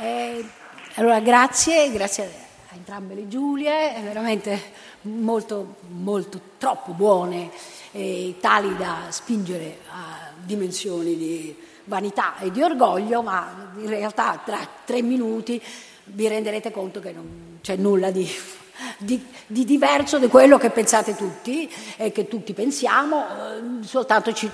Eh, allora, grazie, grazie a entrambe le Giulie, veramente molto, molto, troppo buone, e tali da spingere a dimensioni di vanità e di orgoglio, ma in realtà tra tre minuti vi renderete conto che non c'è nulla di, di, di diverso da quello che pensate tutti e che tutti pensiamo, eh, soltanto ci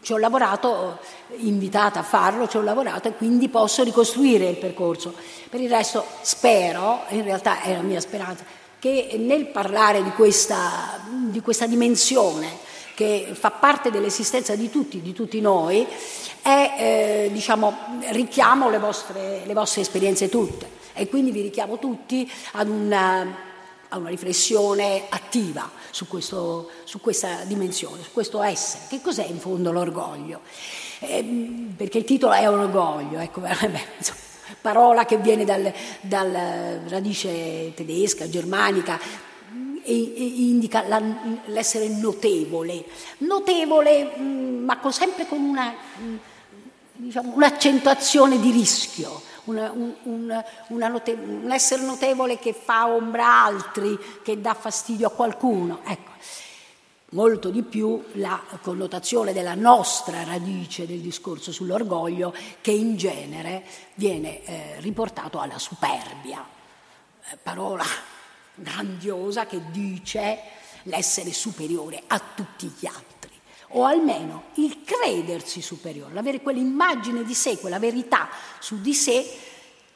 ci ho lavorato, invitata a farlo, ci ho lavorato e quindi posso ricostruire il percorso. Per il resto spero, in realtà è la mia speranza, che nel parlare di questa, di questa dimensione che fa parte dell'esistenza di tutti, di tutti noi, è, eh, diciamo, richiamo le vostre, le vostre esperienze tutte e quindi vi richiamo tutti ad una a una riflessione attiva su, questo, su, questa dimensione, su questo essere. Che cos'è in fondo l'orgoglio? Eh, perché il titolo è orgoglio, ecco, beh, insomma, parola che viene dal, dalla radice tedesca, germanica, e, e indica la, l'essere notevole, notevole mm, ma sempre con una, mm, diciamo, un'accentuazione di rischio una, un, una note, un, essere notevole che fa ombra a altri, che dà fastidio a qualcuno. Ecco, molto di più la connotazione della nostra radice del discorso sull'orgoglio che in genere viene eh, riportato alla superbia, eh, parola grandiosa che dice l'essere superiore a tutti gli altri o almeno il credersi superiore, l'avere quell'immagine di sé, quella verità su di sé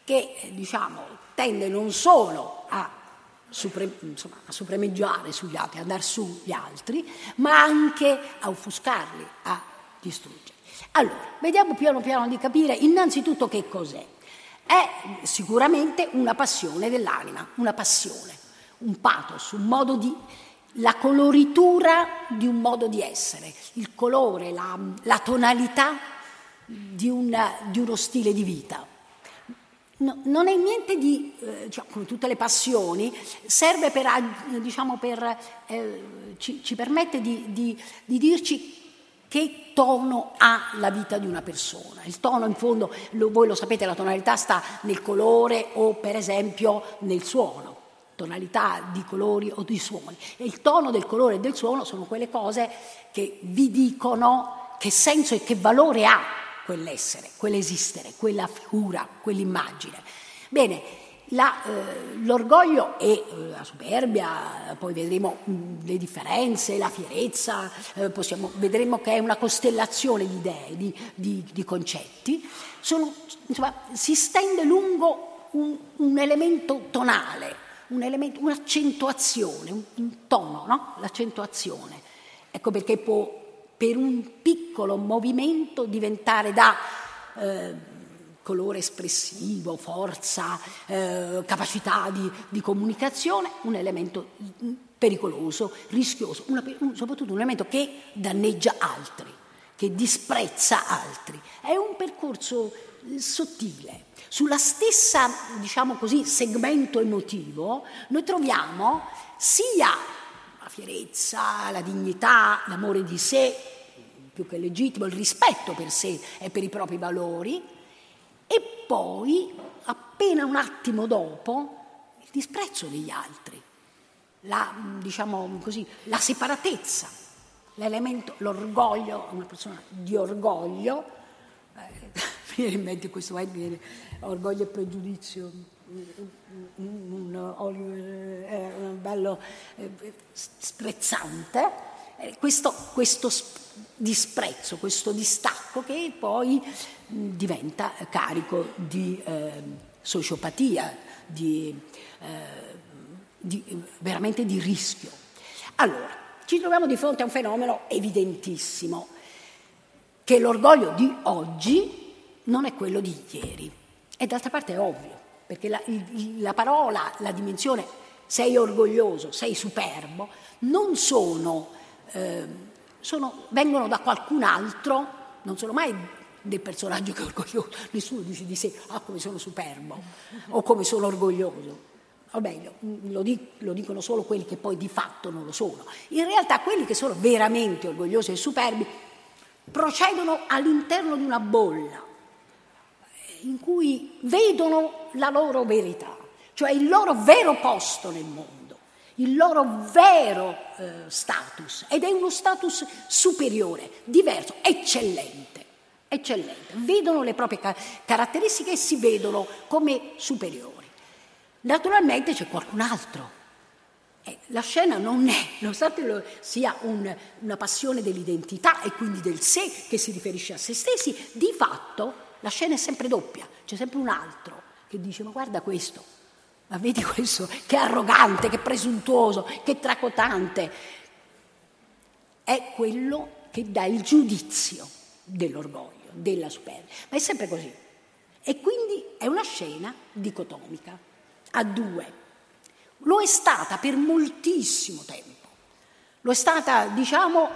che diciamo, tende non solo a, supre, insomma, a supremeggiare sugli altri, a dar su gli altri, ma anche a offuscarli, a distruggerli. Allora, vediamo piano piano di capire innanzitutto che cos'è. È sicuramente una passione dell'anima, una passione, un pathos, un modo di la coloritura di un modo di essere, il colore, la, la tonalità di, una, di, uno stile di vita. No, non è niente di, eh, diciamo, come tutte le passioni, serve per, diciamo, per eh, ci, ci, permette di, di, di dirci che tono ha la vita di una persona. Il tono in fondo, lo, voi lo sapete, la tonalità sta nel colore o per esempio nel suono tonalità di colori o di suoni. E il tono del colore e del suono sono quelle cose che vi dicono che senso e che valore ha quell'essere, quell'esistere, quella figura, quell'immagine. Bene, la, eh, l'orgoglio e eh, la superbia, poi vedremo mh, le differenze, la fierezza, eh, possiamo, vedremo che è una costellazione di idee, di, di, di concetti, sono, insomma, si stende lungo un, un elemento tonale, un elemento, un'accentuazione, un, un tono, no? l'accentuazione. Ecco perché può per un piccolo movimento diventare da eh, colore espressivo, forza, eh, capacità di, di, comunicazione, un elemento pericoloso, rischioso, una, un, soprattutto un elemento che danneggia altri, che disprezza altri. È un percorso sottile. Sulla stessa, diciamo così, segmento emotivo, noi troviamo sia la fierezza, la dignità, l'amore di sé, più che legittimo, il rispetto per sé e per i propri valori, e poi, appena un attimo dopo, il disprezzo degli altri, la, diciamo così, la separatezza, l'elemento, l'orgoglio, una persona di orgoglio, mi in mente questo viene orgoglio e pregiudizio, un, Oliver è un bello eh, sprezzante, eh, questo, questo disprezzo, questo distacco che poi diventa carico di eh, sociopatia, di, eh, di, veramente di rischio. Allora, ci troviamo di fronte a un fenomeno evidentissimo, che l'orgoglio di oggi non è quello di ieri. E d'altra parte è ovvio, perché la, la parola, la dimensione sei orgoglioso, sei superbo, non sono, eh, sono, vengono da qualcun altro, non sono mai del personaggio che è orgoglioso, nessuno dice di sé, ah come sono superbo o come sono orgoglioso. Meglio, lo, lo dicono solo quelli che poi di fatto non lo sono. In realtà quelli che sono veramente orgogliosi e superbi procedono all'interno di una bolla in cui vedono la loro verità, cioè il loro vero posto nel mondo, il loro vero eh, status, ed è uno status superiore, diverso, eccellente, eccellente. Vedono le proprie caratteristiche e si vedono come superiori. Naturalmente c'è qualcun altro eh, la scena non è, nonostante sia un, una passione dell'identità e quindi del sé che si riferisce a se stessi, di fatto la scena è sempre doppia, c'è sempre un altro che dice ma guarda questo, ma vedi questo, che arrogante, che presuntuoso, che tracotante. È quello che dà il giudizio dell'orgoglio, della superbia, ma è sempre così. E quindi è una scena dicotomica, a due lo è stata per moltissimo tempo. Lo è stata, diciamo,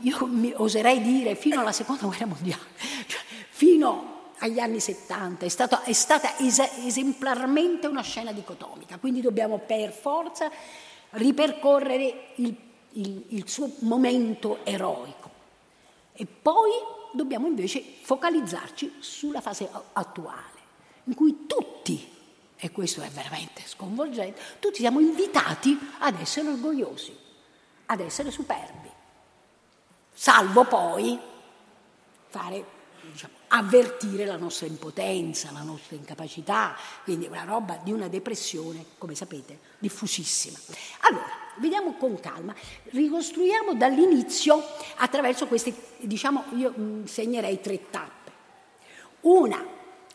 io oserei dire, fino alla seconda guerra mondiale, cioè, fino agli anni 70, è, stato, è stata es- esemplarmente una scena dicotomica, quindi dobbiamo per forza ripercorrere il, il, il suo momento eroico. E poi dobbiamo invece focalizzarci sulla fase attuale, in cui tutti e questo è veramente sconvolgente, tutti siamo invitati ad essere orgogliosi, ad essere superbi, salvo poi fare, diciamo, avvertire la nostra impotenza, la nostra incapacità, quindi una roba di una depressione, come sapete, diffusissima. Allora, vediamo con calma, ricostruiamo dall'inizio attraverso queste, diciamo, io mm, segnerei tre tappe. Una,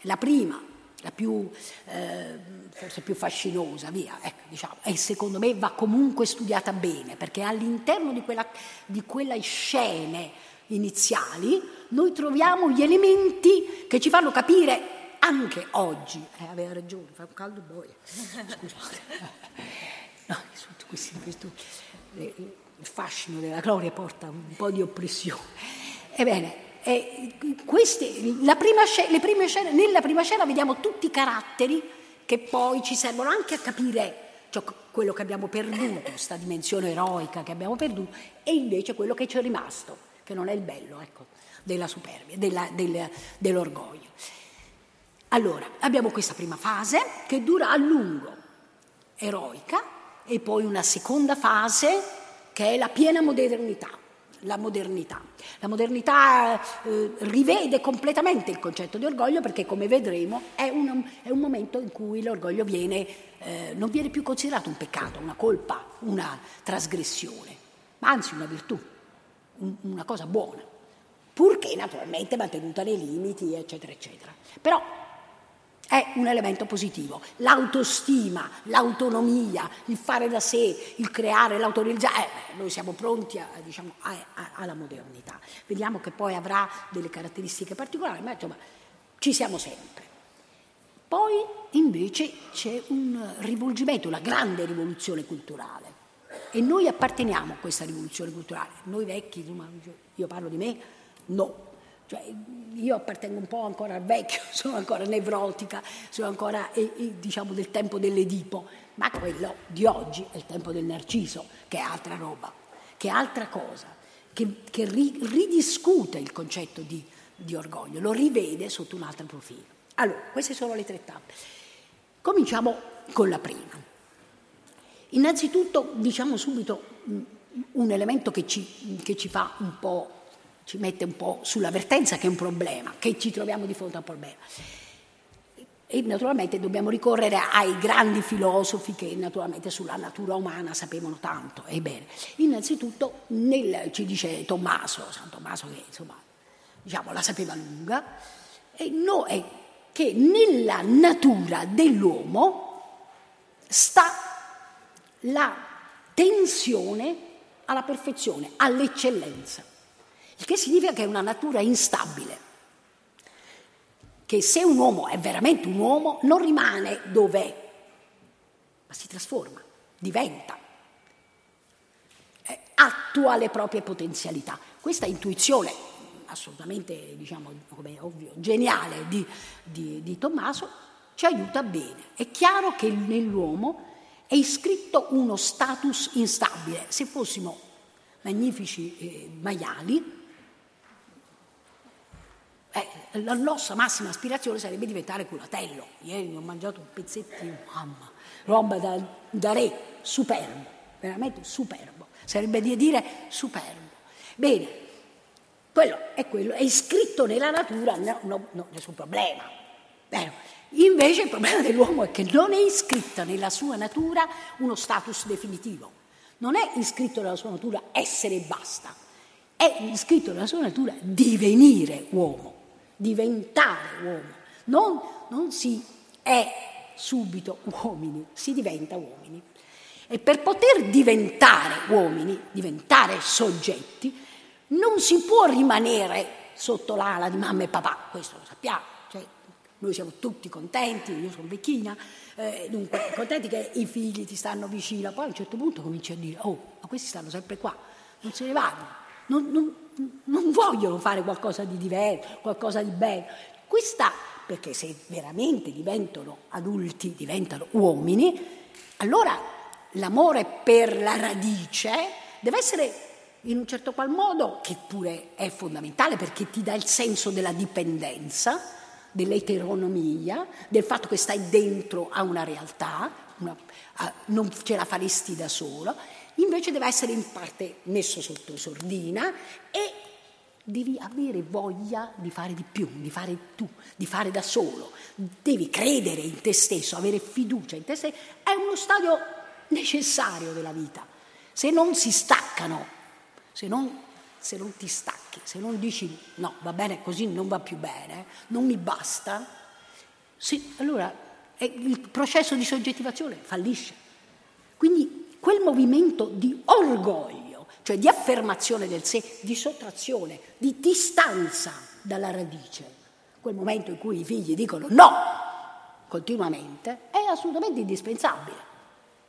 la prima, la più, eh, forse più fascinosa, via, ecco, diciamo, e secondo me va comunque studiata bene, perché all'interno di, quella, di quelle scene iniziali noi troviamo gli elementi che ci fanno capire anche oggi, eh, aveva ragione, fa un caldo boia, scusate, no, questo, questo, il fascino della gloria porta un po' di oppressione. Ebbene, eh, queste, prima scena, prime scene, nella prima scena vediamo tutti i caratteri che poi ci servono anche a capire cioè, quello che abbiamo perduto, questa dimensione eroica che abbiamo perduto, e invece quello che ci è rimasto, che non è il bello ecco, della superbia, della, del, dell'orgoglio. Allora, abbiamo questa prima fase che dura a lungo, eroica, e poi una seconda fase che è la piena modernità la modernità. La modernità eh, rivede completamente il concetto di orgoglio perché, come vedremo, è un, è un momento in cui l'orgoglio viene, eh, non viene più considerato un peccato, una colpa, una trasgressione, ma anzi una virtù, un, una cosa buona, purché naturalmente mantenuta nei limiti, eccetera, eccetera. Però è un elemento positivo. L'autostima, l'autonomia, il fare da sé, il creare, l'autorizzare, eh, noi siamo pronti a, diciamo, a, a, alla modernità. Vediamo che poi avrà delle caratteristiche particolari, ma insomma ci siamo sempre. Poi invece c'è un rivolgimento, una grande rivoluzione culturale e noi apparteniamo a questa rivoluzione culturale. Noi vecchi, io parlo di me, no, cioè, io appartengo un po' ancora al vecchio, sono ancora nevrotica, sono ancora diciamo del tempo dell'Edipo, ma quello di oggi è il tempo del Narciso, che è altra roba, che è altra cosa, che, che ri, ridiscute il concetto di, di orgoglio, lo rivede sotto un altro profilo. Allora, queste sono le tre tappe. Cominciamo con la prima. Innanzitutto diciamo subito mm, un elemento che ci, che ci fa un po' ci mette un po' sull'avvertenza che è un problema, che ci troviamo di fronte a un problema. E naturalmente dobbiamo ricorrere ai grandi filosofi che naturalmente sulla natura umana sapevano tanto. Ebbene, innanzitutto nel, ci dice Tommaso, San Tommaso che insomma diciamo, la sapeva lunga, e no, è che nella natura dell'uomo sta la tensione alla perfezione, all'eccellenza il che significa che è una natura instabile, che se un uomo è veramente un uomo non rimane dov'è, ma si trasforma, diventa, eh, attua le proprie potenzialità. Questa intuizione assolutamente, diciamo, come ovvio, geniale di, di, di Tommaso ci aiuta bene. È chiaro che nell'uomo è iscritto uno status instabile. Se fossimo magnifici eh, maiali, Eh, la nostra massima aspirazione sarebbe diventare curatello. Ieri ho mangiato un pezzettino, mamma, roba da, da re, superbo, veramente superbo. Sarebbe di dire superbo. Bene, quello è quello, è iscritto nella natura, no, no, no nessun problema. Vero? Invece il problema dell'uomo è che non è iscritto nella sua natura uno status definitivo. Non è iscritto nella sua natura essere e basta. È iscritto nella sua natura divenire uomo, diventare uomo. Non, non si è subito uomini, si diventa uomini. E per poter diventare uomini, diventare soggetti, non si può rimanere sotto l'ala di mamma e papà, questo lo sappiamo, cioè, noi siamo tutti contenti, io sono vecchina, eh, dunque contenti che i figli ti stanno vicino, poi a un certo punto cominci a dire, oh, ma questi stanno sempre qua, non se ne vanno, non, non, non vogliono fare qualcosa di diverso, qualcosa di bello. Questa, perché se veramente diventano adulti, diventano uomini, allora l'amore per la radice deve essere in un certo qual modo, che pure è fondamentale perché ti dà il senso della dipendenza, dell'eteronomia, del fatto che stai dentro a una realtà, una, a, non ce la faresti da solo, invece deve essere in parte messo sotto sordina e devi avere voglia di fare di più, di fare tu, di fare da solo, devi credere in te stesso, avere fiducia in te stesso, è uno stadio necessario della vita. Se non si staccano se non, se non ti stacchi, se non dici no, va bene così, non va più bene, non mi basta, sì, allora il processo di soggettivazione fallisce. Quindi quel movimento di orgoglio, cioè di affermazione del sé, di sottrazione, di distanza dalla radice, quel momento in cui i figli dicono no continuamente, è assolutamente indispensabile.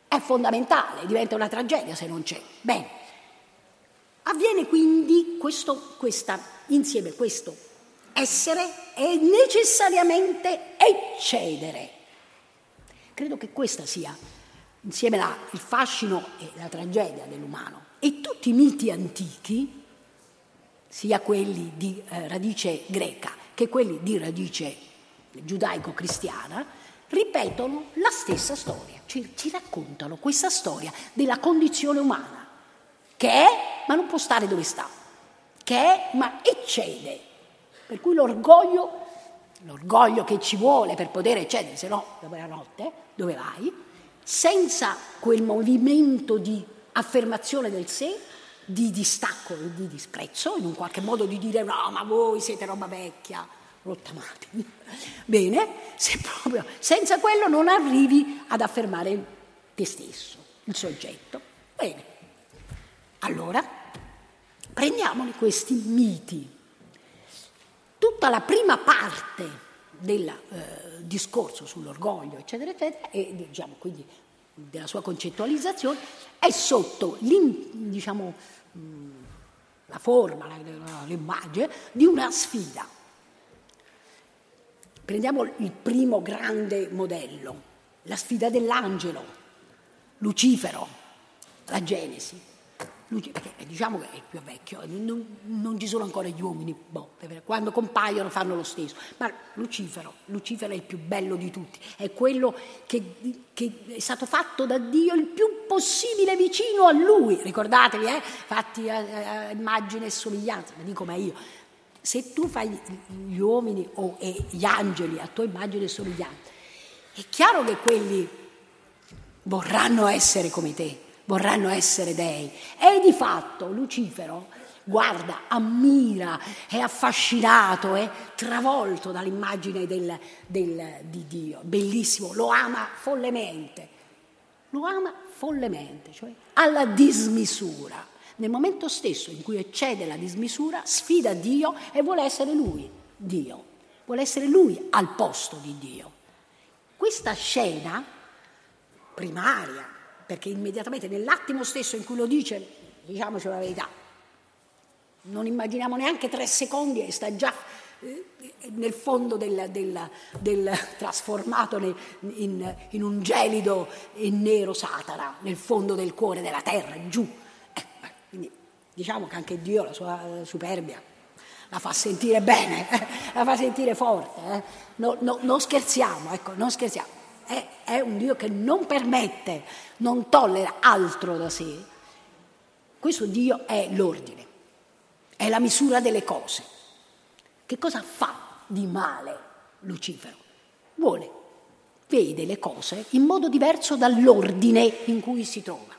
È fondamentale, diventa una tragedia se non c'è. Bene, Avviene quindi questo, questa, insieme questo essere e necessariamente eccedere. Credo che questa sia, insieme la, il fascino e la tragedia dell'umano. E tutti i miti antichi, sia quelli di eh, radice greca che quelli di radice giudaico-cristiana, ripetono la stessa storia, ci, ci raccontano questa storia della condizione umana che è ma non può stare dove sta, che è ma eccede. Per cui l'orgoglio, l'orgoglio che ci vuole per poter eccedere, se no dopo la notte dove vai, senza quel movimento di affermazione del sé, di distacco e di disprezzo, in un qualche modo di dire no, ma voi siete roba vecchia, rottamatevi. Bene, se proprio senza quello non arrivi ad affermare te stesso, il soggetto. Bene, allora, prendiamoli questi miti. Tutta la prima parte del eh, discorso sull'orgoglio, eccetera, eccetera, e diciamo quindi della sua concettualizzazione, è sotto diciamo, la forma, l'immagine di una sfida. Prendiamo il primo grande modello, la sfida dell'angelo, Lucifero, la Genesi. Lui, perché eh, diciamo che è il più vecchio, non, non ci sono ancora gli uomini, boh, quando compaiono fanno lo stesso, ma Lucifero, Lucifero è il più bello di tutti, è quello che, che è stato fatto da Dio il più possibile vicino a lui, ricordatevi, eh? fatti a, a immagine e somiglianza, ma dico ma io, se tu fai gli uomini o eh, gli angeli a tua immagine e somiglianza, è chiaro che quelli vorranno essere come te, vorranno essere dei. E di fatto Lucifero guarda, ammira, è affascinato, è travolto dall'immagine del, del, di Dio, bellissimo, lo ama follemente, lo ama follemente, cioè alla dismisura. Nel momento stesso in cui eccede la dismisura, sfida Dio e vuole essere lui, Dio, vuole essere lui al posto di Dio. Questa scena primaria, perché immediatamente nell'attimo stesso in cui lo dice, diciamoci la verità, non immaginiamo neanche tre secondi e sta già eh, nel fondo del, del, del trasformato in, in, in, un gelido e nero Satana, nel fondo del cuore della terra, giù. Eh, quindi diciamo che anche Dio, la sua superbia, la fa sentire bene, la fa sentire forte. Eh? No, no, non scherziamo, ecco, non scherziamo. È, è un Dio che non permette, non tollera altro da sé. Questo Dio è l'ordine, è la misura delle cose. Che cosa fa di male Lucifero? Vuole, vede le cose in modo diverso dall'ordine in cui si trova.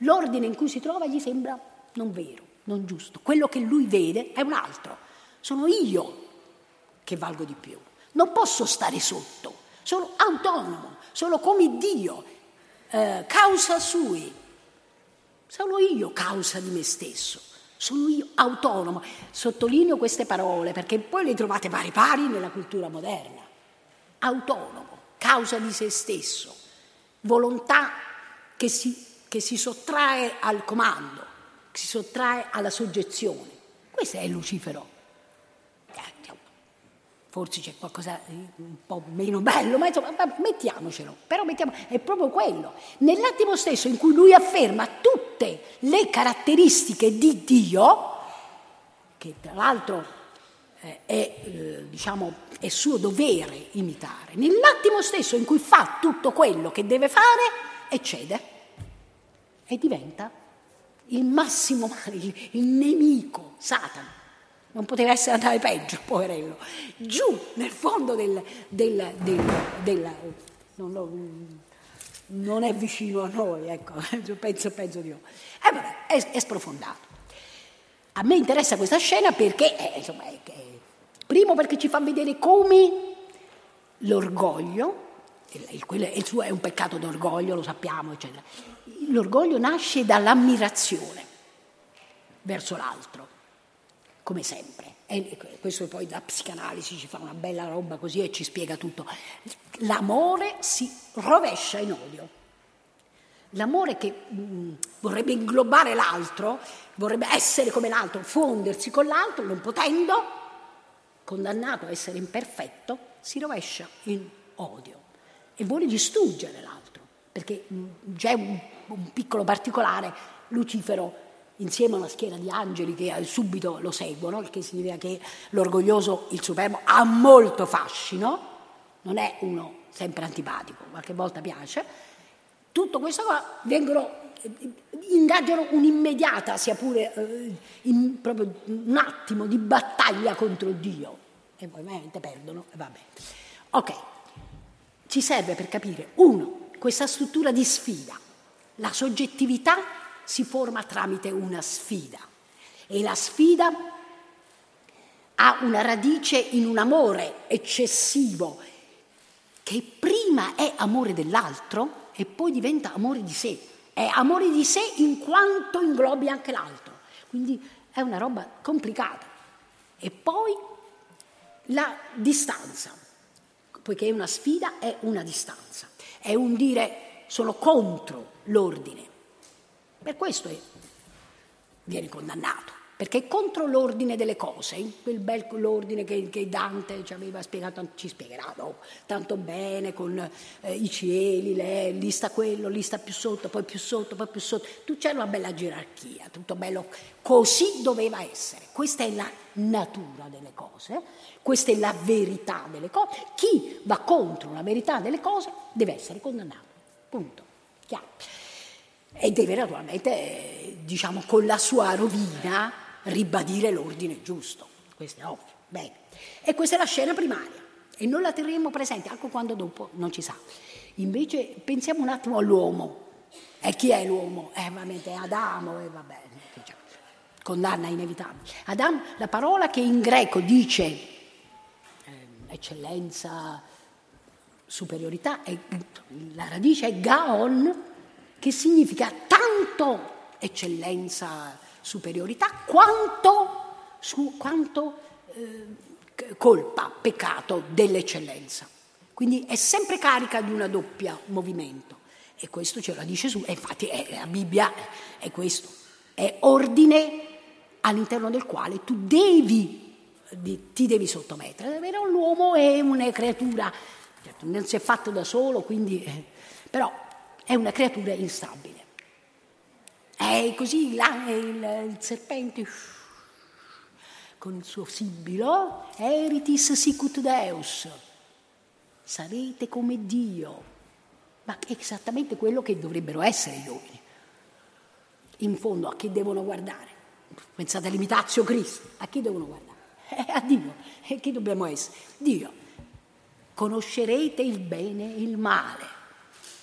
L'ordine in cui si trova gli sembra non vero, non giusto. Quello che lui vede è un altro. Sono io che valgo di più. Non posso stare sotto. Sono autonomo, sono come Dio, eh, causa sui. Sono io causa di me stesso. Sono io autonomo. Sottolineo queste parole perché poi le trovate pari pari nella cultura moderna. Autonomo, causa di se stesso, volontà che si, che si sottrae al comando, si sottrae alla soggezione. Questo è Lucifero. Forse c'è qualcosa di un po' meno bello, ma insomma, mettiamocelo. Però mettiamo, è proprio quello. Nell'attimo stesso in cui lui afferma tutte le caratteristiche di Dio, che tra l'altro eh, è, eh, diciamo, è suo dovere imitare, nell'attimo stesso in cui fa tutto quello che deve fare, eccede e diventa il massimo male, il nemico, Satana. Non poteva essere andare peggio, poverello. Giù nel fondo del... del, del, del non, non, non, è vicino a noi, ecco, penso, penso di no. E eh, vabbè, è, è, sprofondato. A me interessa questa scena perché, eh, insomma, è, è, primo perché ci fa vedere come l'orgoglio, il, il suo è un peccato d'orgoglio, lo sappiamo, eccetera, l'orgoglio nasce dall'ammirazione verso l'altro, come sempre. E questo poi da psicanalisi ci fa una bella roba così e ci spiega tutto. L'amore si rovescia in odio. L'amore che mh, mm, vorrebbe inglobare l'altro, vorrebbe essere come l'altro, fondersi con l'altro, non potendo, condannato a essere imperfetto, si rovescia in odio e vuole distruggere l'altro, perché mh, mm, c'è un un piccolo particolare, Lucifero insieme a una schiera di angeli che subito lo seguono, il che significa che l'orgoglioso, il supremo, ha molto fascino, non è uno sempre antipatico, qualche volta piace, tutto questo qua vengono, ingaggiano un'immediata, sia pure eh, in, proprio un attimo di battaglia contro Dio. E poi ovviamente perdono e va bene. Ok, ci serve per capire, uno, questa struttura di sfida, la soggettività si forma tramite una sfida e la sfida ha una radice in un amore eccessivo che prima è amore dell'altro e poi diventa amore di sé. È amore di sé in quanto inglobi anche l'altro. Quindi è una roba complicata. E poi la distanza, poiché è una sfida, è una distanza. È un dire sono contro l'ordine. Per questo viene condannato, perché è contro l'ordine delle cose, quel bel l'ordine che, che Dante ci aveva spiegato, ci spiegherà dopo, tanto bene con eh, i cieli, le, lì sta quello, lì sta più sotto, poi più sotto, poi più sotto. Tu c'è una bella gerarchia, tutto bello, così doveva essere. Questa è la natura delle cose, questa è la verità delle cose. Chi va contro la verità delle cose deve essere condannato. Punto. Chiaro. E deve naturalmente, diciamo, con la sua rovina ribadire l'ordine giusto. Questo è ovvio. Bene. E questa è la scena primaria. E non la terremo presente anche quando dopo non ci sa. Invece pensiamo un attimo all'uomo. E chi è l'uomo? Eh, veramente è Adamo, e va bene. Condanna inevitabile. Adam, la parola che in greco dice eh, eccellenza, superiorità, è, la radice è gaon, che significa tanto eccellenza, superiorità, quanto, su, quanto eh, colpa, peccato dell'eccellenza. Quindi è sempre carica di una doppia movimento. E questo ce la dice su, e infatti è, la Bibbia è questo, è ordine all'interno del quale tu devi, ti devi sottomettere. L'uomo è una creatura, certo, non si è fatto da solo, quindi, eh, però è una creatura instabile. E così là, il, il serpente con il suo sibilo, Eritis sicut Deus, sarete come Dio, ma è esattamente quello che dovrebbero essere gli uomini. In fondo a chi devono guardare? Pensate all'imitazio Cristo, a chi devono guardare? Eh, a Dio. E chi dobbiamo essere? Dio. Conoscerete il bene e il male.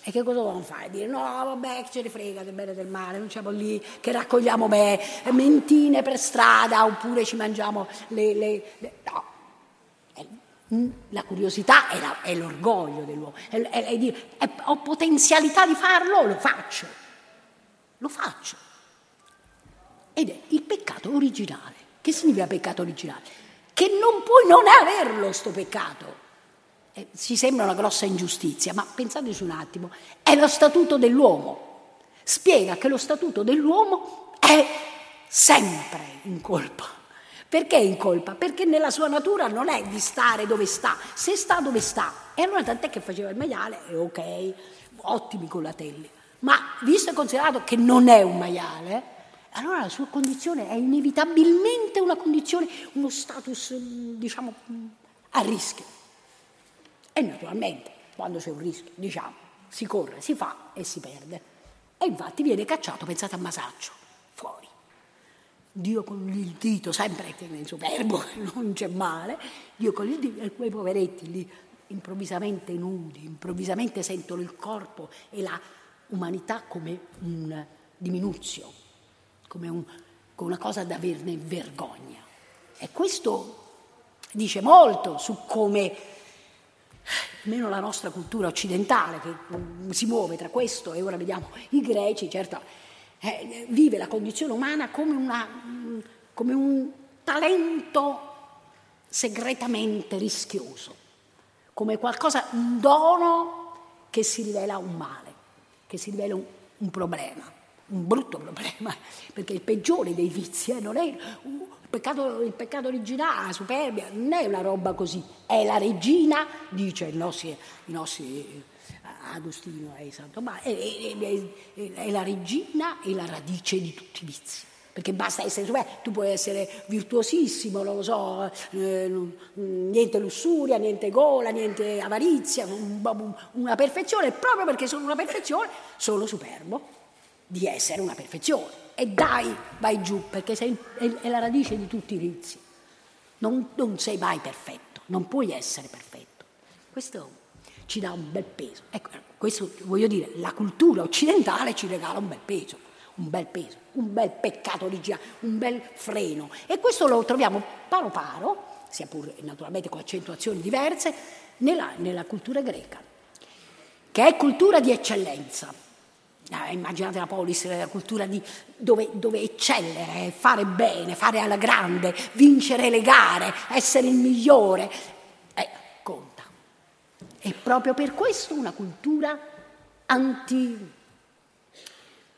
E che cosa dobbiamo fare? Dire no, vabbè, che ce ne frega del bene e del male, non siamo lì che raccogliamo me, mentine per strada oppure ci mangiamo le... le, le... No. La curiosità è, la, è l'orgoglio dell'uomo, è, è, è dire, ho potenzialità di farlo, lo faccio, lo faccio. Ed è il peccato originale. Che significa peccato originale? Che non puoi non averlo sto peccato. Eh, ci sembra una grossa ingiustizia, ma pensateci un attimo, è lo statuto dell'uomo. Spiega che lo statuto dell'uomo è sempre in colpa. Perché in colpa? Perché nella sua natura non è di stare dove sta, se sta dove sta. E allora tant'è che faceva il maiale, e ok, ottimi colatelli. Ma visto e considerato che non è un maiale, allora la sua condizione è inevitabilmente una condizione, uno status, diciamo, a rischio. E naturalmente, quando c'è un rischio, diciamo, si corre, si fa e si perde. E infatti viene cacciato, pensate a Masaccio, fuori. Dio con il dito, sempre nel superbo non c'è male, Dio con il dito, e quei poveretti lì improvvisamente nudi, improvvisamente sentono il corpo e la umanità come un diminuzio, come, un, come una cosa da averne vergogna. E questo dice molto su come almeno la nostra cultura occidentale, che si muove tra questo e ora vediamo i greci, certo, eh, vive la condizione umana come, una, come un talento segretamente rischioso, come qualcosa, un dono che si rivela un male, che si rivela un, un problema un brutto problema, perché il peggiore dei vizi eh, non è il peccato, il peccato originale, la superbia, non è una roba così, è la regina, dice il nostro, i nostri eh, Agostino e Santo Ma, è, è, è, è, la regina e la radice di tutti i vizi. Perché basta essere superbio, tu puoi essere virtuosissimo, non lo so, eh, niente lussuria, niente gola, niente avarizia, una perfezione, proprio perché sono una perfezione, sono superbo di essere una perfezione. E dai, vai giù, perché sei, è, la radice di tutti i vizi. Non, non sei mai perfetto, non puoi essere perfetto. Questo ci dà un bel peso. Ecco, questo voglio dire, la cultura occidentale ci regala un bel peso, un bel peso, un bel peccato originale, un bel freno. E questo lo troviamo paro paro, sia pure naturalmente con accentuazioni diverse, nella, nella cultura greca, che è cultura di eccellenza. Ah, immaginate la polis, la cultura di, dove, dove, eccellere, fare bene, fare alla grande, vincere le gare, essere il migliore, eh, conta. E proprio per questo una cultura anti,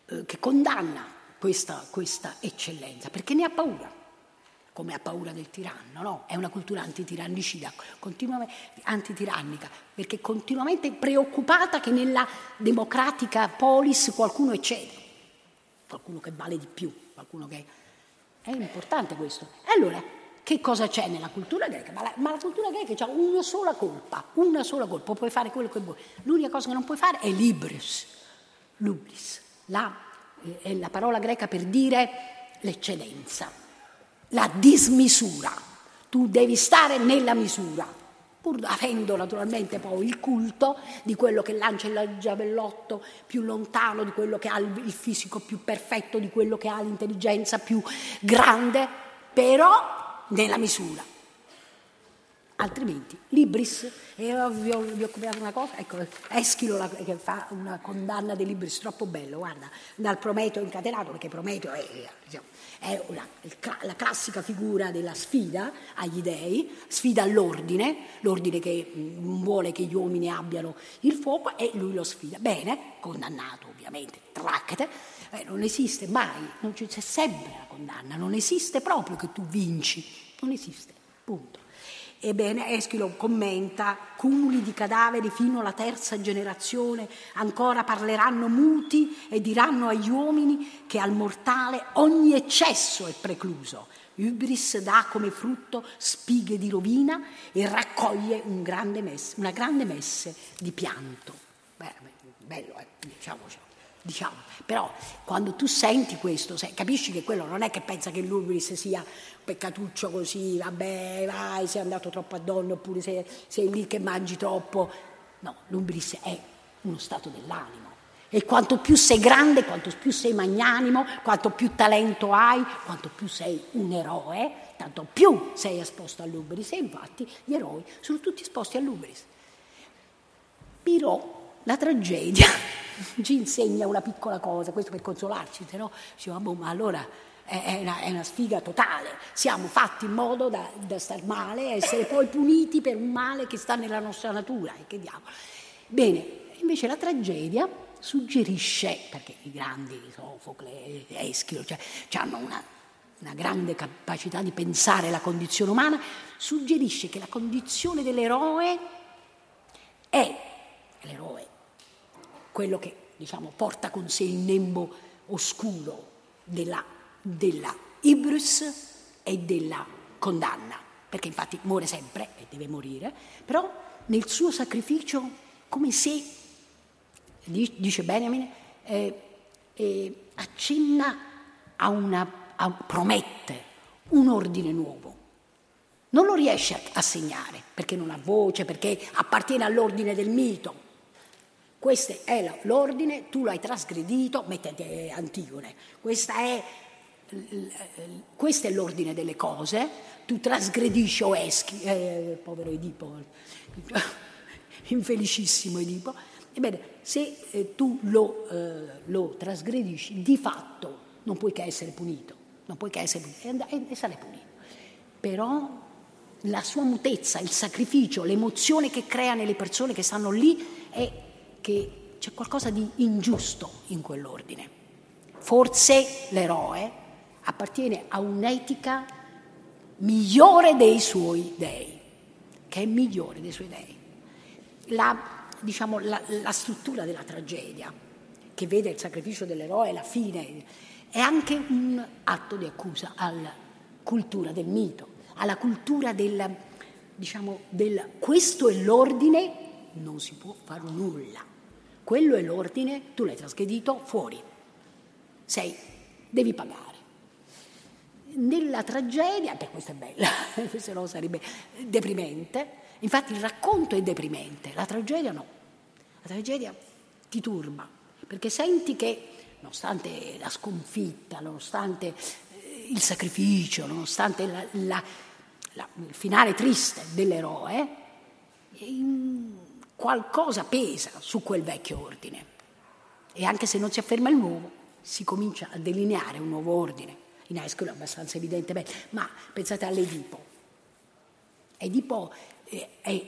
eh, che condanna questa, questa eccellenza, perché ne ha paura come ha paura del tiranno, no? È una cultura antitirannicida, antitirannica, perché continuamente preoccupata che nella democratica polis qualcuno eccede, qualcuno che vale di più, qualcuno che... È importante questo. E allora, che cosa c'è nella cultura greca? Ma la, ma la cultura greca ha una sola colpa, una sola colpa, puoi fare quello che vuoi. L'unica cosa che non puoi fare è libris, lubris, la, eh, è la parola greca per dire l'eccedenza la dismisura. Tu devi stare nella misura, pur avendo naturalmente poi il culto di quello che lancia il giavellotto più lontano, di quello che ha il fisico più perfetto, di quello che ha l'intelligenza più grande, però nella misura. Altrimenti, Libris, e vi ho, vi ho copiato una cosa, ecco, Eschilo la, che fa una condanna di Libris troppo bello, guarda, dal Prometeo incatenato, perché Prometeo è, diciamo, è una, la classica figura della sfida agli dei, sfida all'ordine, l'ordine che non vuole che gli uomini abbiano il fuoco e lui lo sfida. Bene, condannato ovviamente, tracchete, eh, non esiste mai, non c'è sempre la condanna, non esiste proprio che tu vinci, non esiste, punto. Ebbene, Eschilo commenta, cumuli di cadaveri fino alla terza generazione ancora parleranno muti e diranno agli uomini che al mortale ogni eccesso è precluso. Ubris dà come frutto spighe di rovina e raccoglie un grande messe, una grande messe di pianto. Bello, eh? diciamoci. Diciamo. Però quando tu senti questo, capisci che quello non è che pensa che l'ubris sia peccatuccio così, vabbè, vai, sei andato troppo a donna, oppure sei, sei lì che mangi troppo. No, l'ubris è uno stato dell'anima. E quanto più sei grande, quanto più sei magnanimo, quanto più talento hai, quanto più sei un eroe, tanto più sei esposto all'ubris. E infatti gli eroi sono tutti esposti all'ubris. Però la tragedia ci insegna una piccola cosa, questo per consolarci, se no diciamo, ma allora è una, è una, sfiga totale. Siamo fatti in modo da, da star male, essere poi puniti per un male che sta nella nostra natura. E che diavolo. Bene, invece la tragedia suggerisce, perché i grandi, Sofocle, Eschilo, cioè, hanno una, una grande capacità di pensare la condizione umana, suggerisce che la condizione dell'eroe è, l'eroe, quello che diciamo, porta con sé il nembo oscuro della della ibrus e della condanna, perché infatti muore sempre e deve morire, però nel suo sacrificio come se, dice Benjamin, eh, eh, accenna a una, a, promette un ordine nuovo. Non lo riesce a segnare perché non ha voce, perché appartiene all'ordine del mito. Questo è l'ordine, tu l'hai trasgredito, mettete Antigone. Questa è questo è l'ordine delle cose, tu trasgredisci o eschi, eh, povero Edipo, infelicissimo Edipo, ebbene se eh, tu lo, eh, lo, trasgredisci di fatto non puoi che essere punito, non puoi che essere punito e, e sarai punito. Però la sua mutezza, il sacrificio, l'emozione che crea nelle persone che stanno lì è che c'è qualcosa di ingiusto in quell'ordine. Forse l'eroe appartiene a un'etica migliore dei suoi dei, che è migliore dei suoi dei. La, diciamo, la, la struttura della tragedia, che vede il sacrificio dell'eroe alla fine, è anche un atto di accusa alla cultura del mito, alla cultura del, diciamo, del questo è l'ordine, non si può fare nulla. Quello è l'ordine, tu l'hai trasgredito, fuori. Sei, devi pagare nella tragedia, beh questa è bella, se no sarebbe deprimente, infatti il racconto è deprimente, la tragedia no, la tragedia ti turba, perché senti che nonostante la sconfitta, nonostante eh, il sacrificio, nonostante la, la, la, il finale triste dell'eroe, qualcosa pesa su quel vecchio ordine. E anche se non si afferma il nuovo, si comincia a delineare un nuovo ordine in Aeschilo è abbastanza evidente, ma pensate all'Edipo. Edipo è, è,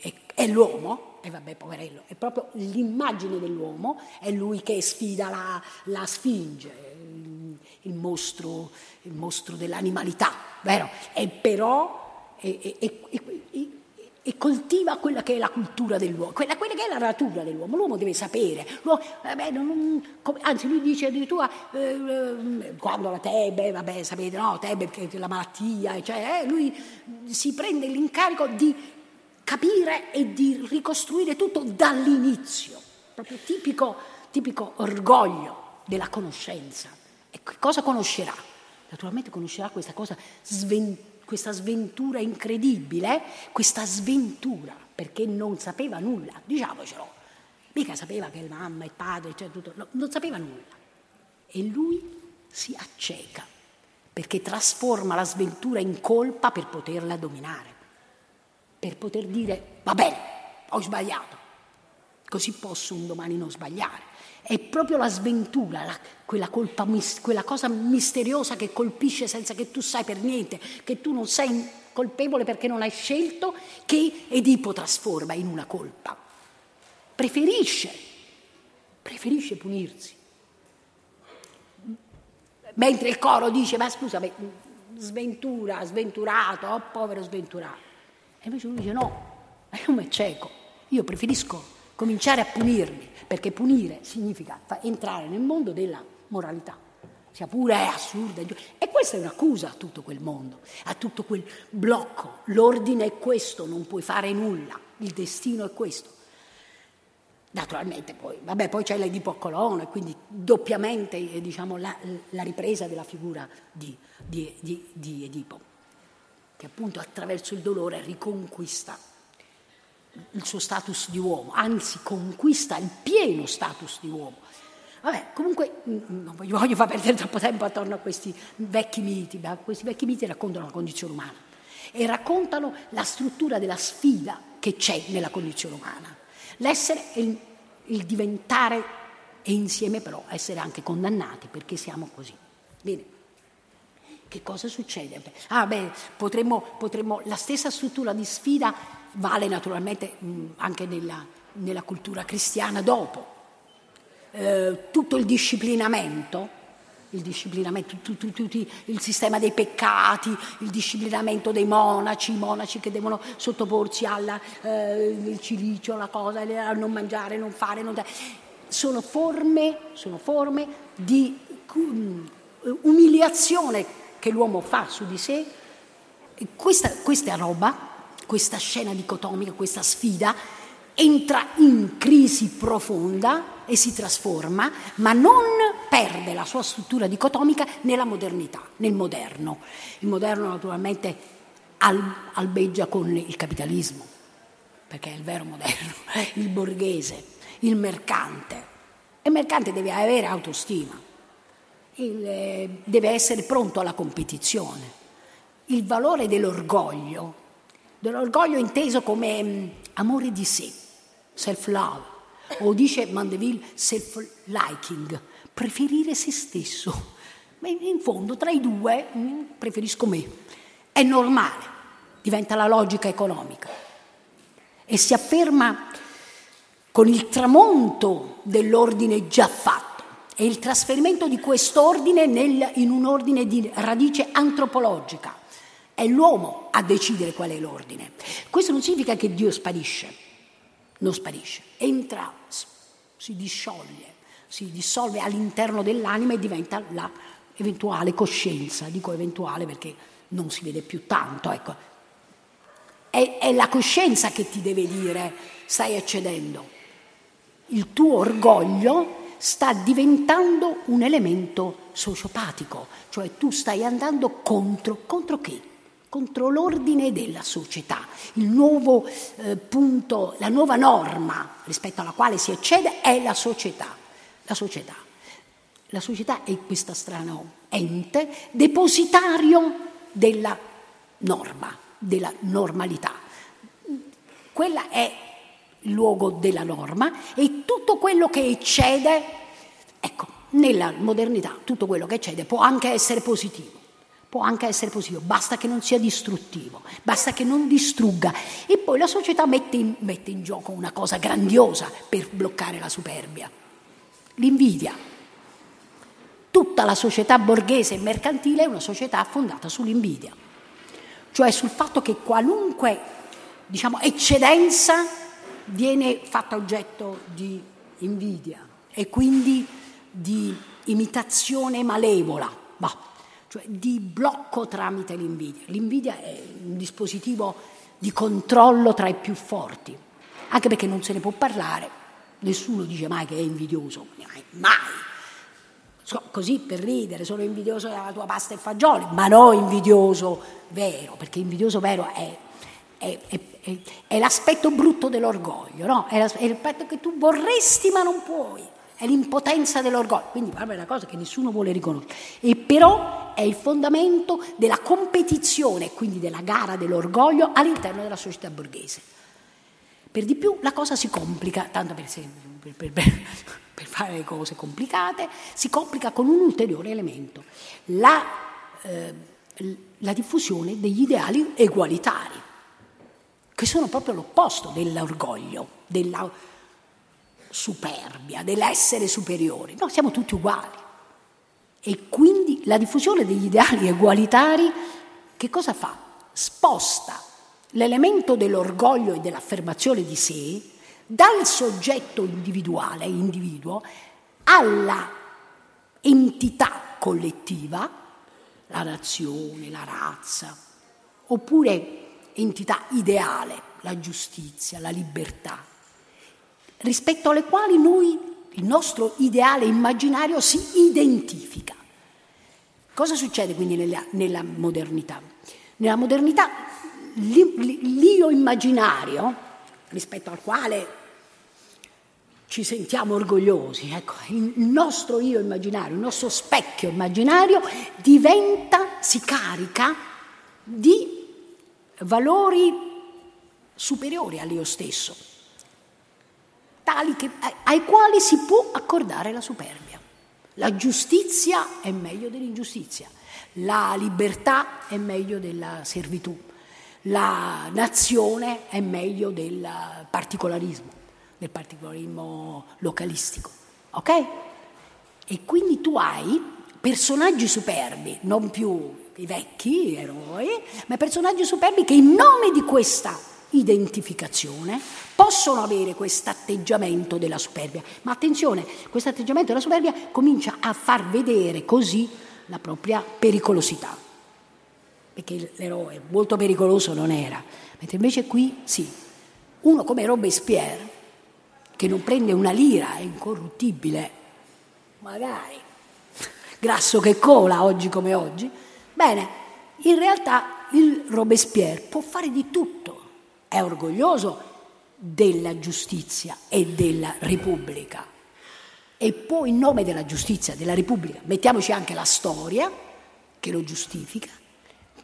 è, è l'uomo, e vabbè poverello, è proprio l'immagine dell'uomo, è lui che sfida la, la sfinge, il, mostro, il mostro dell'animalità, vero? E però e coltiva quella che è la cultura dell'uomo, quella, quella, che è la natura dell'uomo. L'uomo deve sapere, l'uomo, vabbè, non, come, anzi lui dice addirittura eh, eh, quando la Tebe, vabbè sapete, no, Tebe perché la malattia, cioè, eh, lui si prende l'incarico di capire e di ricostruire tutto dall'inizio, proprio tipico, tipico orgoglio della conoscenza. E cosa conoscerà? Naturalmente conoscerà questa cosa sventata questa sventura incredibile, questa sventura, perché non sapeva nulla, diciamocelo, mica sapeva che mamma, il padre, cioè tutto, no, non sapeva nulla. E lui si acceca, perché trasforma la sventura in colpa per poterla dominare, per poter dire, va bene, ho sbagliato, così posso un domani non sbagliare. È proprio la sventura, la, quella, colpa, quella cosa misteriosa che colpisce senza che tu sai per niente, che tu non sei colpevole perché non hai scelto, che Edipo trasforma in una colpa. Preferisce, preferisce punirsi. Mentre il coro dice, ma scusa, sventura, sventurato, oh povero sventurato. E invece lui dice no, io è cieco, io preferisco cominciare a punirmi, perché punire significa entrare nel mondo della moralità, sia pure assurda. E questa è un'accusa a tutto quel mondo, a tutto quel blocco. L'ordine è questo, non puoi fare nulla, il destino è questo. Naturalmente poi, vabbè, poi c'è l'Edipo Colonna, quindi doppiamente eh, diciamo, la, la, ripresa della figura di, di, di, di Edipo, che appunto attraverso il dolore riconquista il suo status di uomo, anzi conquista il pieno status di uomo. Vabbè, comunque mm, mm, non voglio, far perdere troppo tempo attorno a questi vecchi miti, ma questi vecchi miti raccontano la condizione umana e raccontano la struttura della sfida che c'è nella condizione umana. L'essere e il, il diventare e insieme però essere anche condannati perché siamo così. Bene. Che cosa succede? Ah, beh, potremmo, potremmo, la stessa struttura di sfida vale naturalmente anche nella, nella, cultura cristiana dopo. Eh, tutto il disciplinamento, il disciplinamento, tu, tu, tu, il sistema dei peccati, il disciplinamento dei monaci, i monaci che devono sottoporsi al eh, cilicio, la cosa, a non mangiare, non fare, non sono forme, sono forme di um, umiliazione che l'uomo fa su di sé, questa, questa roba, questa scena dicotomica, questa sfida, entra in crisi profonda e si trasforma, ma non perde la sua struttura dicotomica nella modernità, nel moderno. Il moderno naturalmente albeggia con il capitalismo, perché è il vero moderno, il borghese, il mercante. il mercante deve avere autostima, il, eh, deve essere pronto alla competizione. Il valore dell'orgoglio, dell'orgoglio inteso come mm, amore di sé, self-love, o dice Mandeville self-liking, preferire se stesso. Ma in fondo tra i due mm, preferisco me. È normale, diventa la logica economica e si afferma con il tramonto dell'ordine già fatto è il trasferimento di quest'ordine nel, in un ordine di radice antropologica. È l'uomo a decidere qual è l'ordine. Questo non significa che Dio sparisce, non sparisce, entra, si discioglie, si dissolve all'interno dell'anima e diventa la eventuale coscienza. Dico eventuale perché non si vede più tanto. Ecco. È, è la coscienza che ti deve dire stai eccedendo. Il tuo orgoglio sta diventando un elemento sociopatico, cioè tu stai andando contro, contro che? Contro l'ordine della società. Il nuovo eh, punto, la nuova norma rispetto alla quale si accede è la società. La società. La società è questo strano ente depositario della norma, della normalità. Quella è il luogo della norma e tutto quello che eccede, ecco, nella modernità tutto quello che eccede può anche essere positivo, può anche essere positivo, basta che non sia distruttivo, basta che non distrugga e poi la società mette in, mette in gioco una cosa grandiosa per bloccare la superbia, l'invidia. Tutta la società borghese e mercantile è una società fondata sull'invidia, cioè sul fatto che qualunque diciamo, eccedenza viene fatta oggetto di invidia e quindi di imitazione malevola, bah, cioè di blocco tramite l'invidia. L'invidia è un dispositivo di controllo tra i più forti, anche perché non se ne può parlare, nessuno dice mai che è invidioso, mai. Così per ridere, sono invidioso della tua pasta e fagioli, ma non invidioso vero, perché invidioso vero è è, è, è l'aspetto brutto dell'orgoglio, no? è, l'aspetto che tu vorresti ma non puoi, è l'impotenza dell'orgoglio, quindi è una cosa che nessuno vuole riconoscere, e però è il fondamento della competizione, quindi della gara dell'orgoglio all'interno della società borghese. Per di più la cosa si complica, tanto per, per, per, per fare le cose complicate, si complica con un ulteriore elemento, la, eh, la diffusione degli ideali egualitari che sono proprio l'opposto dell'orgoglio, della superbia, dell'essere superiori. No, siamo tutti uguali. E quindi la diffusione degli ideali egualitari che cosa fa? Sposta l'elemento dell'orgoglio e dell'affermazione di sé dal soggetto individuale, individuo, alla entità collettiva, la nazione, la razza, oppure entità ideale, la giustizia, la libertà, rispetto alle quali noi, il nostro ideale immaginario si identifica. Cosa succede quindi nella, nella modernità? Nella modernità l'io immaginario, rispetto al quale ci sentiamo orgogliosi, ecco, il nostro io immaginario, il nostro specchio immaginario diventa, si carica di valori superiori all'io stesso, tali che, ai quali si può accordare la superbia. La giustizia è meglio dell'ingiustizia, la libertà è meglio della servitù, la nazione è meglio del particolarismo, del particolarismo localistico. Ok? E quindi tu hai personaggi superbi, non più i vecchi eroi, ma personaggi superbi che in nome di questa identificazione possono avere questo atteggiamento della superbia. Ma attenzione, questo atteggiamento della superbia comincia a far vedere così la propria pericolosità. Perché l'eroe molto pericoloso non era, mentre invece qui sì. Uno come Robespierre, che non prende una lira, è incorruttibile, magari, grasso che cola oggi come oggi, bene, in realtà il Robespierre può fare di tutto, è orgoglioso della giustizia e della Repubblica. E poi in nome della giustizia, della Repubblica, mettiamoci anche la storia che lo giustifica,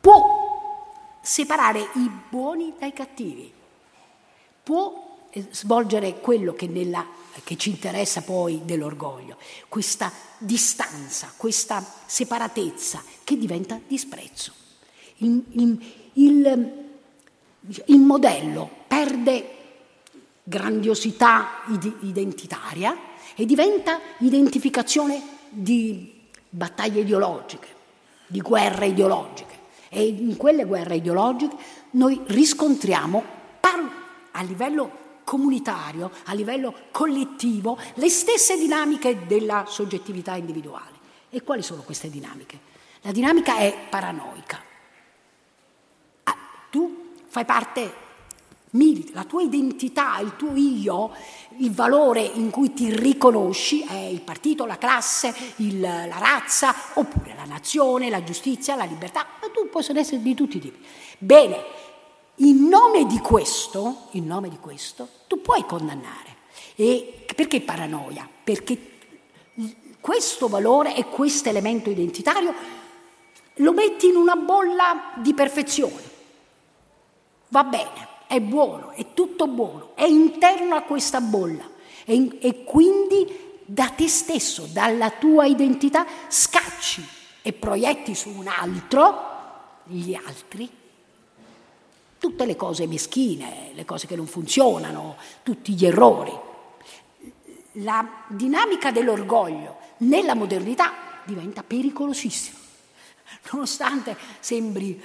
può separare i buoni dai cattivi, può eh, svolgere quello che, nella, che ci interessa poi dell'orgoglio, questa distanza, questa separatezza che diventa disprezzo. Il, il, il, il modello perde grandiosità identitaria e diventa identificazione di battaglie ideologiche, di guerre ideologiche. E in quelle guerre ideologiche noi riscontriamo a livello comunitario, a livello collettivo, le stesse dinamiche della soggettività individuale. E quali sono queste dinamiche? La dinamica è paranoica. Ah, tu fai parte la tua identità, il tuo io, il valore in cui ti riconosci è il partito, la classe, il, la razza, oppure la nazione, la giustizia, la libertà, ma tu possono essere di tutti i tipi. Bene, in nome di questo, in nome di questo, tu puoi condannare. E perché paranoia? Perché questo valore e questo elemento identitario lo metti in una bolla di perfezione. Va bene, è buono, è tutto buono, è interno a questa bolla e, e quindi da te stesso, dalla tua identità, scacci e proietti su un altro, gli altri, tutte le cose meschine, le cose che non funzionano, tutti gli errori. La dinamica dell'orgoglio nella modernità diventa pericolosissima, nonostante sembri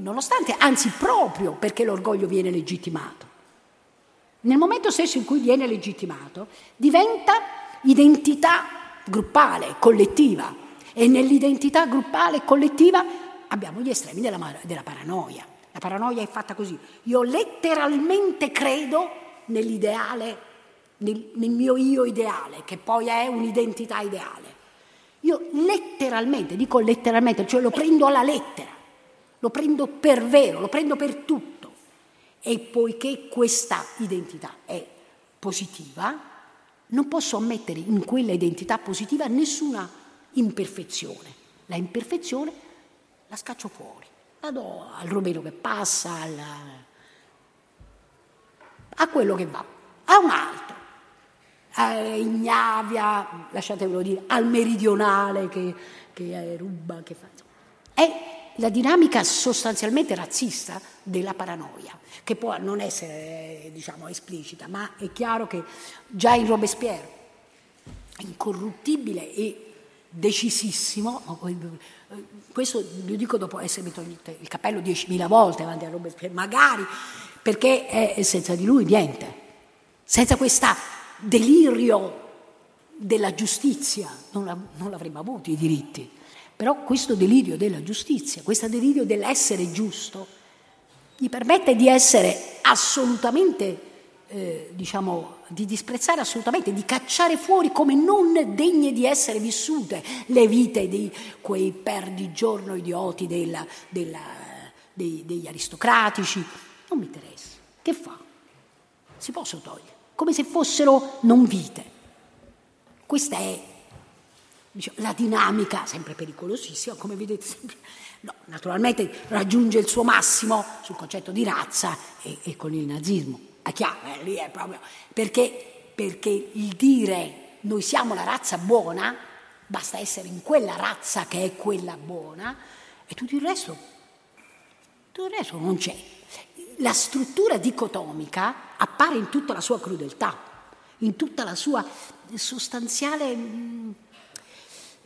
nonostante, anzi proprio perché l'orgoglio viene legittimato. Nel momento stesso in cui viene legittimato, diventa identità gruppale, collettiva. E nell'identità gruppale e collettiva abbiamo gli estremi della, della paranoia. La paranoia è fatta così. Io letteralmente credo nell'ideale, nel, nel mio io ideale, che poi è un'identità ideale. Io letteralmente, dico letteralmente, cioè lo prendo alla lettera lo prendo per vero, lo prendo per tutto. E poiché questa identità è positiva, non posso ammettere in quella identità positiva nessuna imperfezione. La imperfezione la scaccio fuori, la do al romero che passa, al, a quello che va, a un altro, a Ignavia, lasciatemelo dire, al meridionale che, che ruba, che fa. È la dinamica sostanzialmente razzista della paranoia, che può non essere diciamo, esplicita, ma è chiaro che già in Robespierre, incorruttibile e decisissimo, questo lo dico dopo essermi togliete il cappello 10.000 volte avanti a Robespierre, magari perché è senza di lui niente, senza questo delirio della giustizia non, l'avremmo avuto i diritti. Però questo delirio della giustizia, questo delirio dell'essere giusto, gli permette di essere assolutamente eh, diciamo, di disprezzare assolutamente, di cacciare fuori come non degne di essere vissute le vite di quei perdigiorno idioti della, della, dei, degli aristocratici. Non mi interessa. Che fa? Si possono togliere, come se fossero non vite. Questa è diciamo, la dinamica, sempre pericolosissima, come vedete sempre. No, naturalmente raggiunge il suo massimo sul concetto di razza e, e con il nazismo è chiaro, eh, lì è proprio... Perché, perché il dire noi siamo la razza buona, basta essere in quella razza che è quella buona, e tutto il resto, tutto il resto non c'è. La struttura dicotomica appare in tutta la sua crudeltà, in tutta la sua sostanziale mh, mm,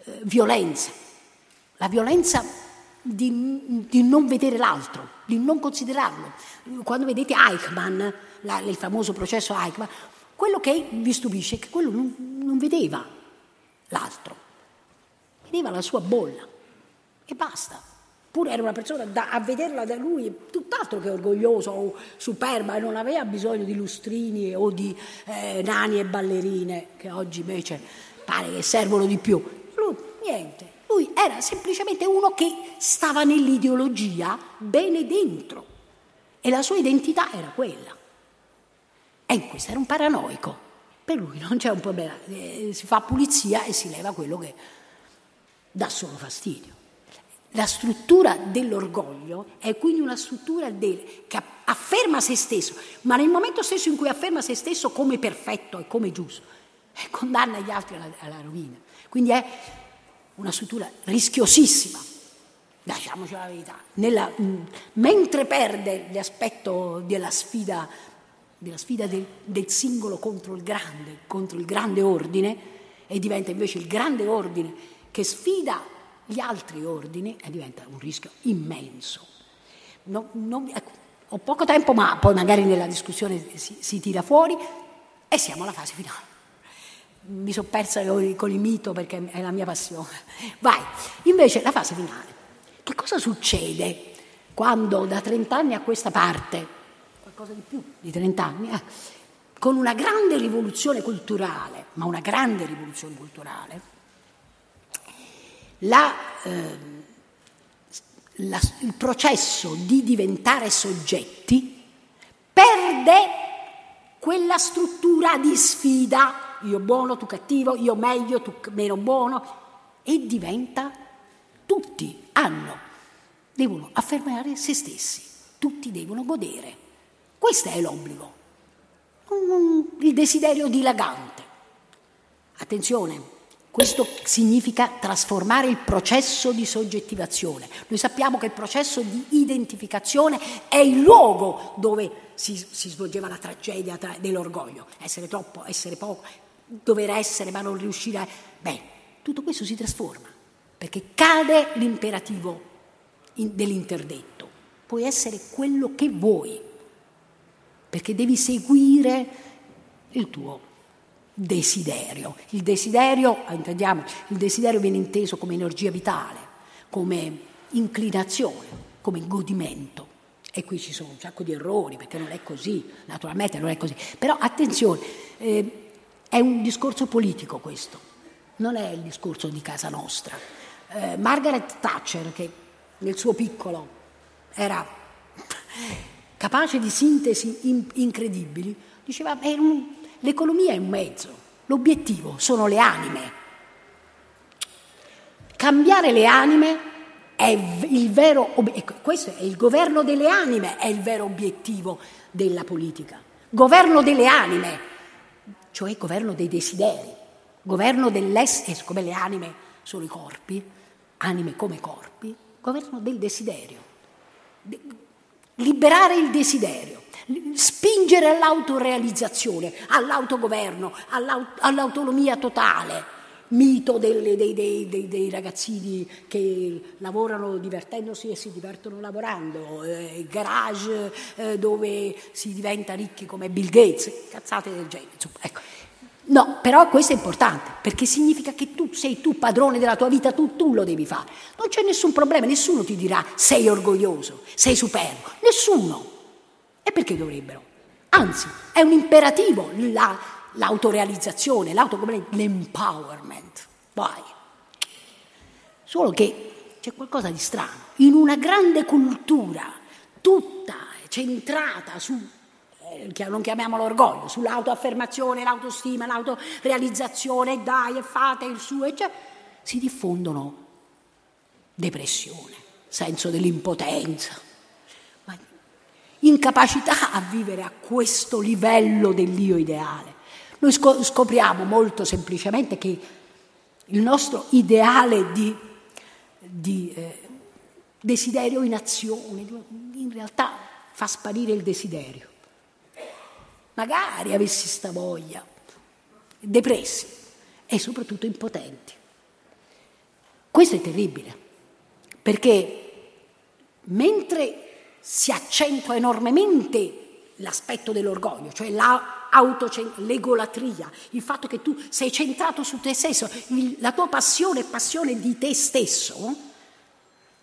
eh, violenza. La violenza di, di, non vedere l'altro, di non considerarlo. Quando vedete Eichmann, la, il famoso processo Eichmann, quello che vi stupisce è che quello non, non vedeva l'altro, vedeva la sua bolla e basta. Pure era una persona da, a vederla da lui tutt'altro che orgoglioso o superba non aveva bisogno di lustrini o di eh, nani e ballerine che oggi invece pare che servono di più. Lui niente, era semplicemente uno che stava nell'ideologia bene dentro e la sua identità era quella. E questo era un paranoico. Per lui non c'è un problema, eh, si fa pulizia e si leva quello che dà solo fastidio. La struttura dell'orgoglio è quindi una struttura del, che afferma se stesso, ma nel momento stesso in cui afferma se stesso come perfetto e come giusto, condanna gli altri alla, alla rovina. Quindi è una struttura rischiosissima, lasciamoci la verità, Nella, mentre perde l'aspetto della sfida della sfida del, del singolo contro il grande, contro il grande ordine, e diventa invece il grande ordine che sfida gli altri ordini e diventa un rischio immenso. Non, non, ecco, ho poco tempo, ma poi magari nella discussione si, si, tira fuori e siamo alla fase finale. Mi sono persa con il mito perché è la mia passione. Vai, invece la fase finale. Che cosa succede quando da 30 anni a questa parte qualcosa di più di 30 anni, eh, con una grande rivoluzione culturale, ma una grande rivoluzione culturale, la, eh, la, il processo di diventare soggetti perde quella struttura di sfida, io buono, tu cattivo, io meglio, tu meno buono, e diventa, tutti hanno, devono affermare se stessi, tutti devono godere. Questo è l'obbligo, il desiderio dilagante. Attenzione, questo significa trasformare il processo di soggettivazione. Noi sappiamo che il processo di identificazione è il luogo dove si, si svolgeva la tragedia tra, dell'orgoglio. Essere troppo, essere poco, dover essere ma non riuscire a... Beh, tutto questo si trasforma perché cade l'imperativo in, dell'interdetto. Puoi essere quello che vuoi perché devi seguire il tuo desiderio. Il desiderio, intendiamo, il desiderio viene inteso come energia vitale, come inclinazione, come godimento. E qui ci sono un sacco di errori, perché non è così, naturalmente non è così. Però attenzione, eh, è un discorso politico questo, non è il discorso di casa nostra. Eh, Margaret Thatcher, che nel suo piccolo era capace di sintesi in, incredibili, diceva un, l'economia è un mezzo, l'obiettivo sono le anime. Cambiare le anime è il vero, questo è il governo delle anime, è il vero obiettivo della politica. Governo delle anime, cioè governo dei desideri, governo dell'essere, come le anime sono i corpi, anime come corpi, governo del desiderio. Liberare il desiderio, spingere all'autorealizzazione, all'autogoverno, all'autonomia totale, mito delle, dei, dei, dei, dei, ragazzini che lavorano divertendosi e si divertono lavorando, eh, garage eh, dove si diventa ricchi come Bill Gates, cazzate del genere. Insomma, ecco. No, però questo è importante, perché significa che tu sei tu padrone della tua vita, tu, tu lo devi fare. Non c'è nessun problema, nessuno ti dirà sei orgoglioso, sei superbo, nessuno. E perché dovrebbero? Anzi, è un imperativo la, l'autorealizzazione, l'empowerment. Vai. Solo che c'è qualcosa di strano. In una grande cultura, tutta centrata su eh, non chiamiamolo orgoglio, sull'autoaffermazione, l'autostima, l'autorealizzazione, dai e fate il suo, eccetera, si diffondono depressione, senso dell'impotenza, incapacità a vivere a questo livello dell'io ideale. Noi scopriamo molto semplicemente che il nostro ideale di, di eh, desiderio in azione in realtà fa sparire il desiderio. Magari avessi sta voglia, depressi e soprattutto impotenti. Questo è terribile, perché mentre si accentua enormemente l'aspetto dell'orgoglio, cioè l'egolatria, il fatto che tu sei centrato su te stesso, il, la tua passione è passione di te stesso,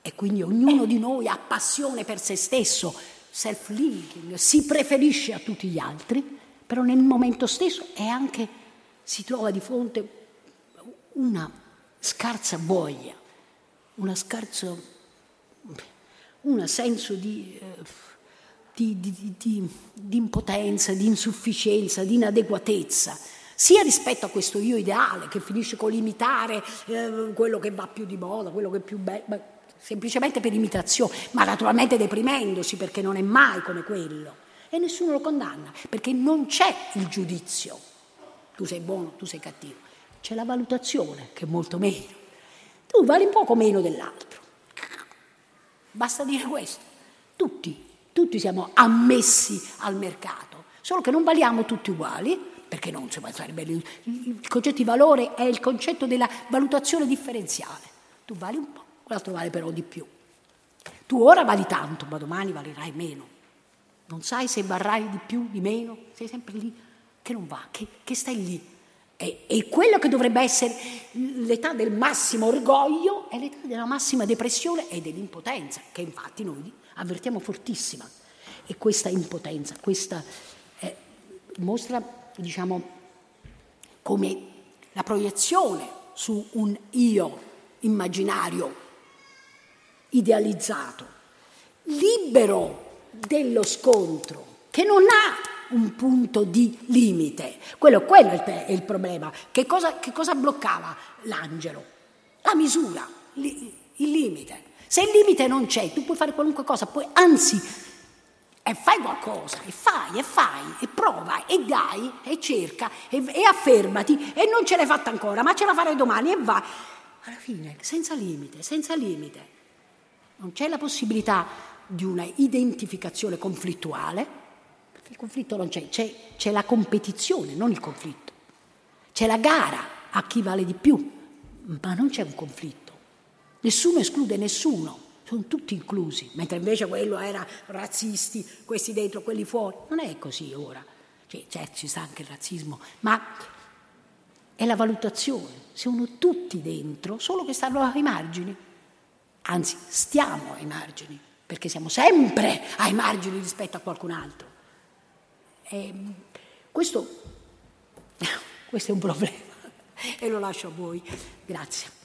e quindi ognuno di noi ha passione per se stesso, self-linking, si preferisce a tutti gli altri, però nel momento stesso è anche, si trova di fronte una scarsa voglia, una scarsa, un senso di, eh, di, di, di, impotenza, di insufficienza, di inadeguatezza, sia rispetto a questo io ideale che finisce con l'imitare eh, quello che va più di moda, quello che è più bello semplicemente per imitazione, ma naturalmente deprimendosi perché non è mai come quello. E nessuno lo condanna, perché non c'è il giudizio. Tu sei buono, tu sei cattivo. C'è la valutazione, che è molto meno. Tu vali un poco meno dell'altro. Basta dire questo. Tutti, tutti siamo ammessi al mercato, solo che non valiamo tutti uguali, perché non si può sarebbe il concetto di valore è il concetto della valutazione differenziale. Tu vali un po' l'altro vale però di più. Tu ora vali tanto, ma domani valerai meno. Non sai se varrai di più, di meno, sei sempre lì che non va, che, che stai lì. E, e, quello che dovrebbe essere l'età del massimo orgoglio è l'età della massima depressione e dell'impotenza, che infatti noi avvertiamo fortissima. E questa impotenza, questa eh, mostra, diciamo, come la proiezione su un io immaginario idealizzato, libero dello scontro, che non ha un punto di limite. Quello, quello è il problema. Che cosa, che cosa bloccava l'angelo? La misura, il limite. Se il limite non c'è, tu puoi fare qualunque cosa, puoi, anzi, e fai qualcosa, e fai, e fai, e prova, e dai, e cerca, e, e affermati, e non ce l'hai fatta ancora, ma ce la farai domani, e vai. Alla fine, senza limite, senza limite. Non c'è la possibilità di una identificazione conflittuale, perché il conflitto non c'è, c'è, c'è la competizione, non il conflitto. C'è la gara a chi vale di più, ma non c'è un conflitto. Nessuno esclude nessuno, sono tutti inclusi, mentre invece quello era razzisti, questi dentro, quelli fuori. Non è così ora. Cioè, certo, ci sta anche il razzismo, ma è la valutazione. Sono tutti dentro, solo che stanno ai margini anzi stiamo ai margini, perché siamo sempre ai margini rispetto a qualcun altro. E questo, questo è un problema e lo lascio a voi. Grazie.